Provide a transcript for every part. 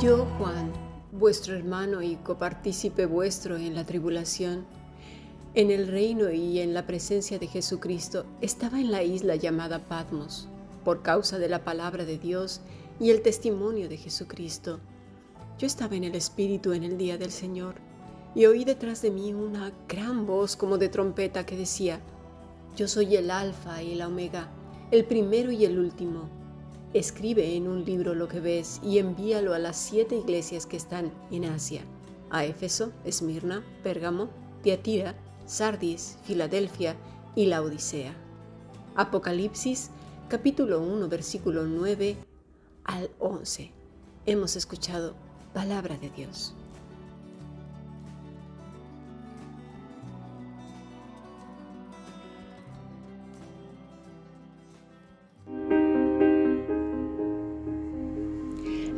Yo, Juan, vuestro hermano y copartícipe vuestro en la tribulación, en el reino y en la presencia de Jesucristo, estaba en la isla llamada Patmos, por causa de la palabra de Dios y el testimonio de Jesucristo. Yo estaba en el Espíritu en el día del Señor, y oí detrás de mí una gran voz como de trompeta que decía, Yo soy el Alfa y la Omega, el primero y el último Escribe en un libro lo que ves y envíalo a las siete iglesias que están en Asia, a Éfeso, Esmirna, Pérgamo, Tiatira, Sardis, Filadelfia y la Odisea. Apocalipsis capítulo 1 versículo 9 al 11. Hemos escuchado palabra de Dios.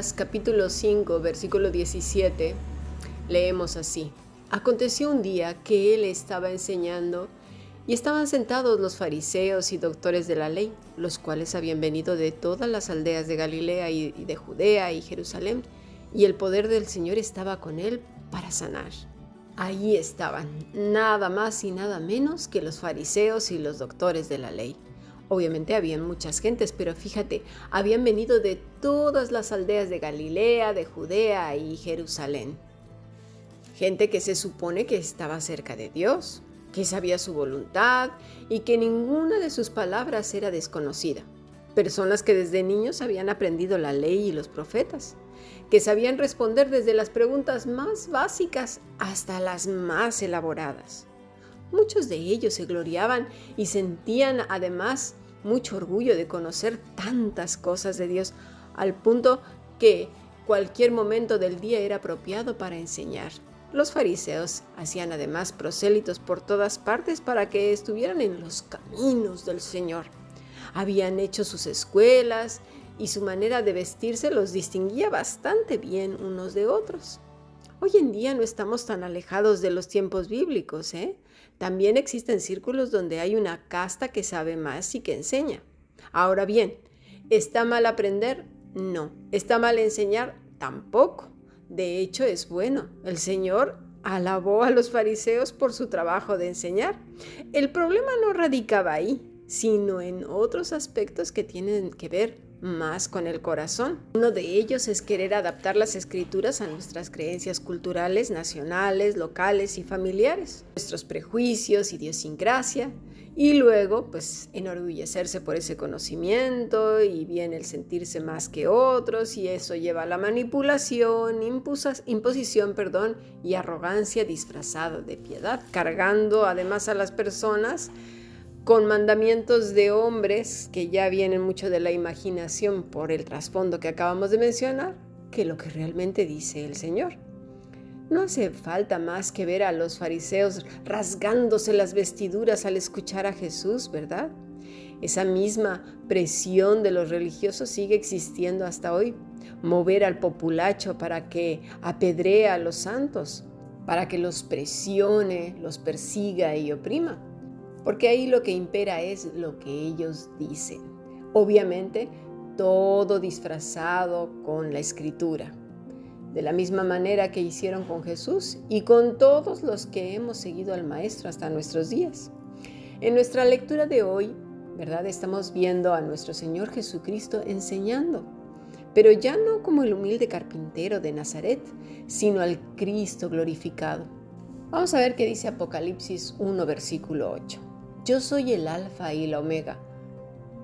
Capítulo 5, versículo 17, leemos así. Aconteció un día que él estaba enseñando y estaban sentados los fariseos y doctores de la ley, los cuales habían venido de todas las aldeas de Galilea y de Judea y Jerusalén, y el poder del Señor estaba con él para sanar. Allí estaban, nada más y nada menos que los fariseos y los doctores de la ley. Obviamente habían muchas gentes, pero fíjate, habían venido de todas las aldeas de Galilea, de Judea y Jerusalén. Gente que se supone que estaba cerca de Dios, que sabía su voluntad y que ninguna de sus palabras era desconocida. Personas que desde niños habían aprendido la ley y los profetas, que sabían responder desde las preguntas más básicas hasta las más elaboradas. Muchos de ellos se gloriaban y sentían además mucho orgullo de conocer tantas cosas de Dios, al punto que cualquier momento del día era apropiado para enseñar. Los fariseos hacían además prosélitos por todas partes para que estuvieran en los caminos del Señor. Habían hecho sus escuelas y su manera de vestirse los distinguía bastante bien unos de otros. Hoy en día no estamos tan alejados de los tiempos bíblicos, ¿eh? También existen círculos donde hay una casta que sabe más y que enseña. Ahora bien, ¿está mal aprender? No. ¿Está mal enseñar? Tampoco. De hecho, es bueno. El Señor alabó a los fariseos por su trabajo de enseñar. El problema no radicaba ahí, sino en otros aspectos que tienen que ver más con el corazón. Uno de ellos es querer adaptar las escrituras a nuestras creencias culturales, nacionales, locales y familiares, nuestros prejuicios, idiosincrasia, y luego pues enorgullecerse por ese conocimiento y bien el sentirse más que otros y eso lleva a la manipulación, imposición, perdón, y arrogancia disfrazada de piedad, cargando además a las personas con mandamientos de hombres que ya vienen mucho de la imaginación por el trasfondo que acabamos de mencionar, que lo que realmente dice el Señor. No hace falta más que ver a los fariseos rasgándose las vestiduras al escuchar a Jesús, ¿verdad? Esa misma presión de los religiosos sigue existiendo hasta hoy. Mover al populacho para que apedree a los santos, para que los presione, los persiga y oprima porque ahí lo que impera es lo que ellos dicen. Obviamente, todo disfrazado con la escritura, de la misma manera que hicieron con Jesús y con todos los que hemos seguido al Maestro hasta nuestros días. En nuestra lectura de hoy, ¿verdad? Estamos viendo a nuestro Señor Jesucristo enseñando, pero ya no como el humilde carpintero de Nazaret, sino al Cristo glorificado. Vamos a ver qué dice Apocalipsis 1, versículo 8. Yo soy el alfa y la omega,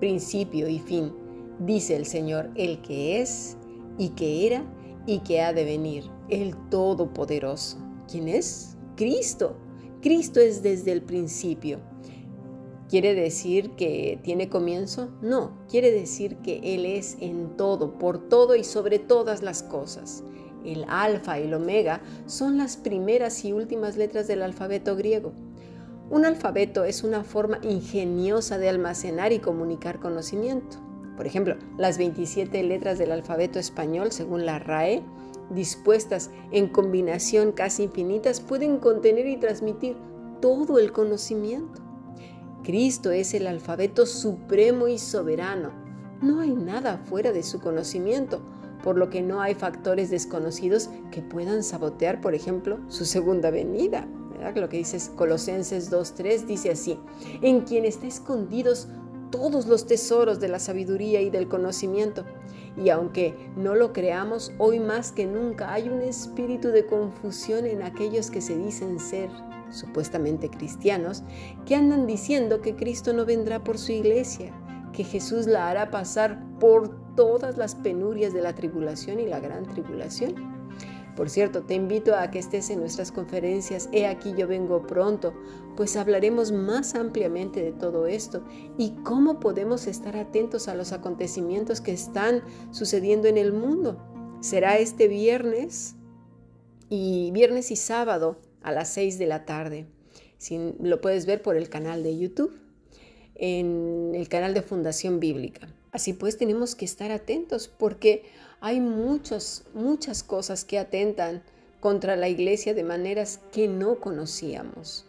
principio y fin, dice el Señor, el que es y que era y que ha de venir, el Todopoderoso. ¿Quién es? Cristo. Cristo es desde el principio. ¿Quiere decir que tiene comienzo? No, quiere decir que Él es en todo, por todo y sobre todas las cosas. El alfa y el omega son las primeras y últimas letras del alfabeto griego. Un alfabeto es una forma ingeniosa de almacenar y comunicar conocimiento. Por ejemplo, las 27 letras del alfabeto español, según la RAE, dispuestas en combinación casi infinitas, pueden contener y transmitir todo el conocimiento. Cristo es el alfabeto supremo y soberano. No hay nada fuera de su conocimiento, por lo que no hay factores desconocidos que puedan sabotear, por ejemplo, su segunda venida. Lo que dice Colosenses 2.3 dice así, en quien está escondidos todos los tesoros de la sabiduría y del conocimiento. Y aunque no lo creamos, hoy más que nunca hay un espíritu de confusión en aquellos que se dicen ser supuestamente cristianos, que andan diciendo que Cristo no vendrá por su iglesia, que Jesús la hará pasar por todas las penurias de la tribulación y la gran tribulación. Por cierto, te invito a que estés en nuestras conferencias He aquí yo vengo pronto, pues hablaremos más ampliamente de todo esto y cómo podemos estar atentos a los acontecimientos que están sucediendo en el mundo. Será este viernes y viernes y sábado a las 6 de la tarde. Lo puedes ver por el canal de YouTube, en el canal de Fundación Bíblica. Así pues, tenemos que estar atentos porque hay muchos, muchas cosas que atentan contra la iglesia de maneras que no conocíamos.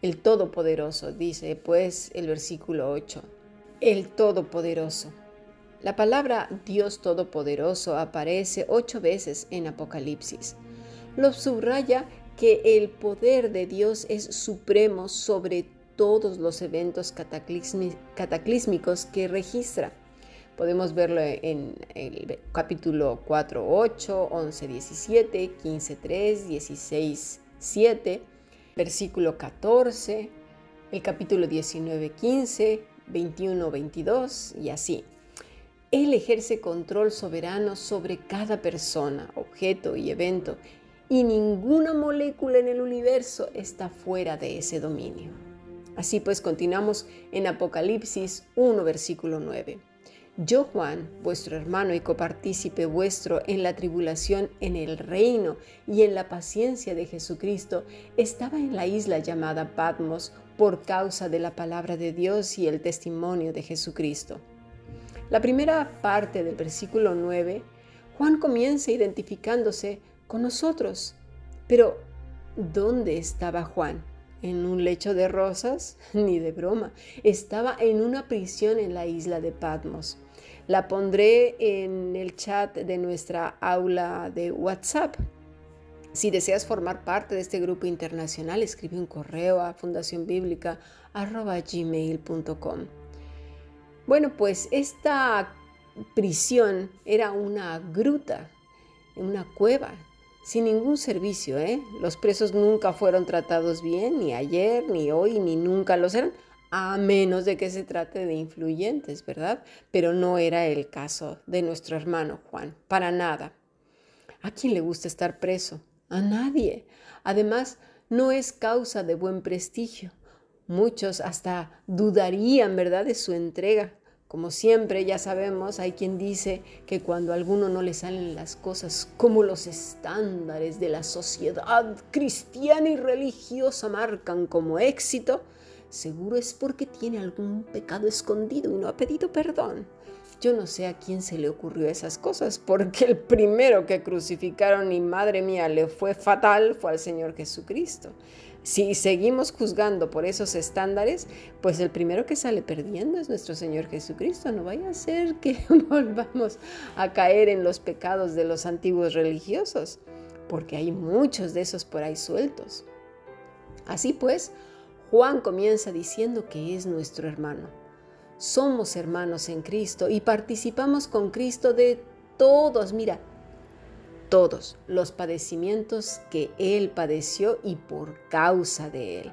El Todopoderoso, dice pues el versículo 8. El Todopoderoso. La palabra Dios Todopoderoso aparece ocho veces en Apocalipsis. Lo subraya que el poder de Dios es supremo sobre todos los eventos cataclísmicos que registra. Podemos verlo en el capítulo 4, 8, 11, 17, 15, 3, 16, 7, versículo 14, el capítulo 19, 15, 21, 22 y así. Él ejerce control soberano sobre cada persona, objeto y evento, y ninguna molécula en el universo está fuera de ese dominio. Así pues, continuamos en Apocalipsis 1, versículo 9. Yo, Juan, vuestro hermano y copartícipe vuestro en la tribulación, en el reino y en la paciencia de Jesucristo, estaba en la isla llamada Patmos por causa de la palabra de Dios y el testimonio de Jesucristo. La primera parte del versículo 9, Juan comienza identificándose con nosotros. Pero, ¿dónde estaba Juan? ¿En un lecho de rosas? Ni de broma. Estaba en una prisión en la isla de Patmos. La pondré en el chat de nuestra aula de WhatsApp. Si deseas formar parte de este grupo internacional, escribe un correo a fundacionbiblica.gmail.com. Bueno, pues esta prisión era una gruta, una cueva, sin ningún servicio. ¿eh? Los presos nunca fueron tratados bien, ni ayer, ni hoy, ni nunca lo serán a menos de que se trate de influyentes, ¿verdad? Pero no era el caso de nuestro hermano Juan, para nada. ¿A quién le gusta estar preso? A nadie. Además, no es causa de buen prestigio. Muchos hasta dudarían, ¿verdad?, de su entrega. Como siempre, ya sabemos, hay quien dice que cuando a alguno no le salen las cosas como los estándares de la sociedad cristiana y religiosa marcan como éxito, seguro es porque tiene algún pecado escondido y no ha pedido perdón. Yo no sé a quién se le ocurrió esas cosas, porque el primero que crucificaron y madre mía le fue fatal fue al Señor Jesucristo. Si seguimos juzgando por esos estándares, pues el primero que sale perdiendo es nuestro Señor Jesucristo. No vaya a ser que volvamos a caer en los pecados de los antiguos religiosos, porque hay muchos de esos por ahí sueltos. Así pues, Juan comienza diciendo que es nuestro hermano. Somos hermanos en Cristo y participamos con Cristo de todos, mira, todos los padecimientos que Él padeció y por causa de Él.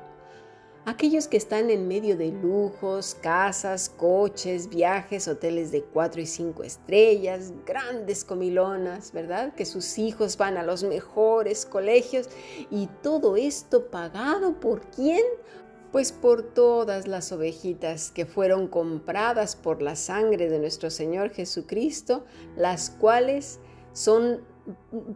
aquellos que están en medio de lujos, casas, coches, viajes, hoteles de cuatro y cinco estrellas, grandes comilonas, ¿verdad? Que sus hijos van a los mejores colegios y todo esto pagado por quién? Pues por todas las ovejitas que fueron compradas por la sangre de nuestro Señor Jesucristo, las cuales son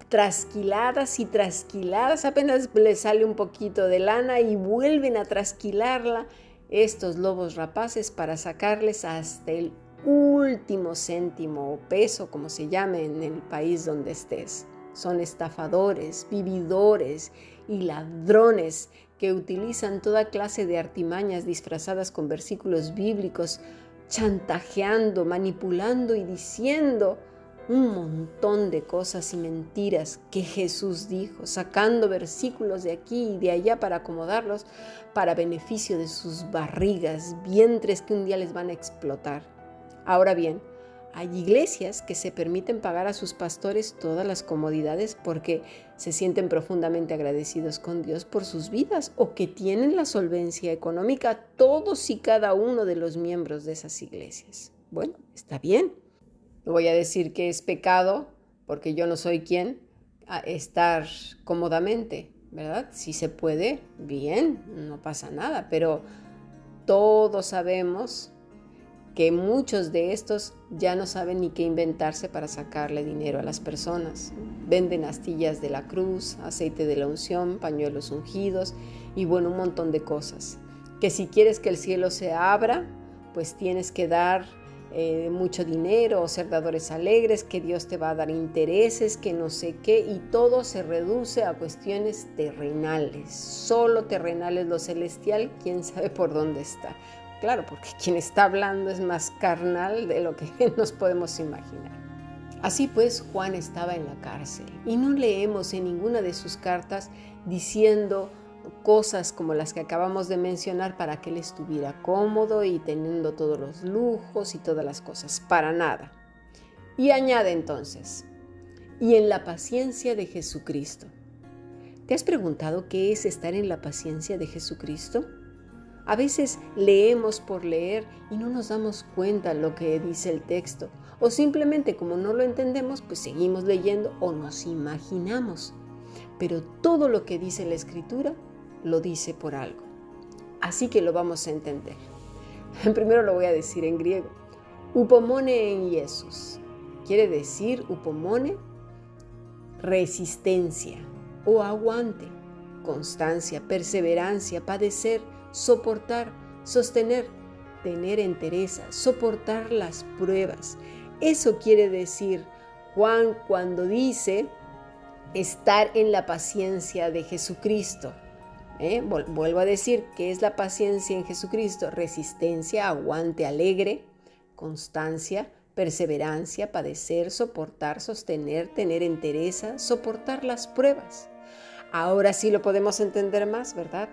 trasquiladas y trasquiladas, apenas le sale un poquito de lana y vuelven a trasquilarla estos lobos rapaces para sacarles hasta el último céntimo o peso, como se llame en el país donde estés. Son estafadores, vividores y ladrones que utilizan toda clase de artimañas disfrazadas con versículos bíblicos, chantajeando, manipulando y diciendo un montón de cosas y mentiras que Jesús dijo, sacando versículos de aquí y de allá para acomodarlos para beneficio de sus barrigas, vientres que un día les van a explotar. Ahora bien, hay iglesias que se permiten pagar a sus pastores todas las comodidades porque se sienten profundamente agradecidos con Dios por sus vidas o que tienen la solvencia económica todos y cada uno de los miembros de esas iglesias. Bueno, está bien no voy a decir que es pecado, porque yo no soy quien, a estar cómodamente, ¿verdad? Si se puede, bien, no pasa nada, pero todos sabemos que muchos de estos ya no saben ni qué inventarse para sacarle dinero a las personas. Venden astillas de la cruz, aceite de la unción, pañuelos ungidos y bueno, un montón de cosas. Que si quieres que el cielo se abra, pues tienes que dar eh, mucho dinero o ser dadores alegres, que Dios te va a dar intereses, que no sé qué, y todo se reduce a cuestiones terrenales, solo terrenales, lo celestial, quién sabe por dónde está. Claro, porque quien está hablando es más carnal de lo que nos podemos imaginar. Así pues, Juan estaba en la cárcel y no leemos en ninguna de sus cartas diciendo, cosas como las que acabamos de mencionar para que él estuviera cómodo y teniendo todos los lujos y todas las cosas, para nada. Y añade entonces, y en la paciencia de Jesucristo. ¿Te has preguntado qué es estar en la paciencia de Jesucristo? A veces leemos por leer y no nos damos cuenta lo que dice el texto, o simplemente como no lo entendemos, pues seguimos leyendo o nos imaginamos. Pero todo lo que dice la escritura lo dice por algo. Así que lo vamos a entender. Primero lo voy a decir en griego. Upomone en Jesús. Quiere decir upomone resistencia o aguante, constancia, perseverancia, padecer, soportar, sostener, tener entereza, soportar las pruebas. Eso quiere decir Juan cuando dice estar en la paciencia de Jesucristo. ¿eh? Vuelvo a decir que es la paciencia en Jesucristo, resistencia, aguante alegre, constancia, perseverancia, padecer, soportar, sostener, tener entereza, soportar las pruebas. Ahora sí lo podemos entender más, ¿verdad?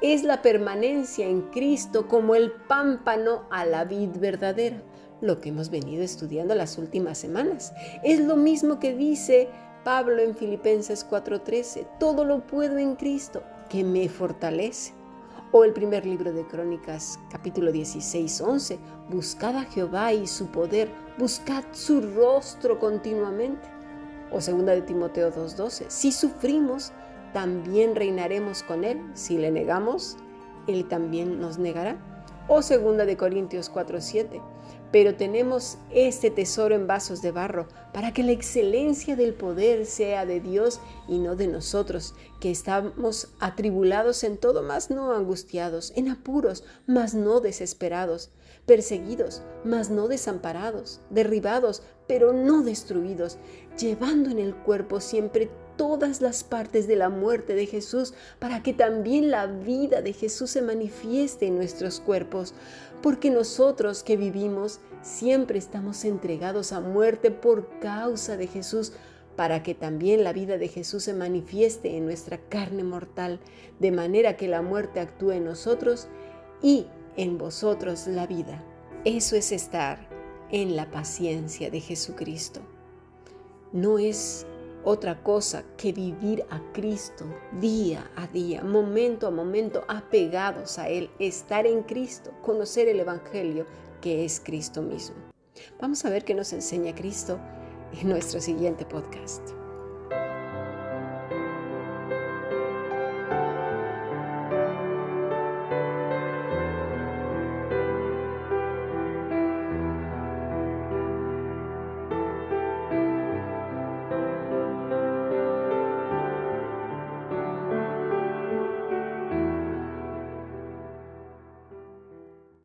Es la permanencia en Cristo como el pámpano a la vid verdadera, lo que hemos venido estudiando las últimas semanas. Es lo mismo que dice Pablo en Filipenses 4:13, todo lo puedo en Cristo que me fortalece. O el primer libro de Crónicas, capítulo 16, 11, buscad a Jehová y su poder, buscad su rostro continuamente. O segunda de Timoteo 2:12, si sufrimos, también reinaremos con él. Si le negamos, él también nos negará. O segunda de Corintios 4:7, pero tenemos este tesoro en vasos de barro para que la excelencia del poder sea de Dios y no de nosotros, que estamos atribulados en todo, mas no angustiados, en apuros, mas no desesperados, perseguidos, mas no desamparados, derribados, pero no destruidos, llevando en el cuerpo siempre todas las partes de la muerte de Jesús, para que también la vida de Jesús se manifieste en nuestros cuerpos, porque nosotros que vivimos siempre estamos entregados a muerte por causa de Jesús, para que también la vida de Jesús se manifieste en nuestra carne mortal, de manera que la muerte actúe en nosotros y en vosotros la vida. Eso es estar en la paciencia de Jesucristo. No es otra cosa que vivir a Cristo día a día, momento a momento, apegados a Él, estar en Cristo, conocer el Evangelio que es Cristo mismo. Vamos a ver qué nos enseña Cristo en nuestro siguiente podcast.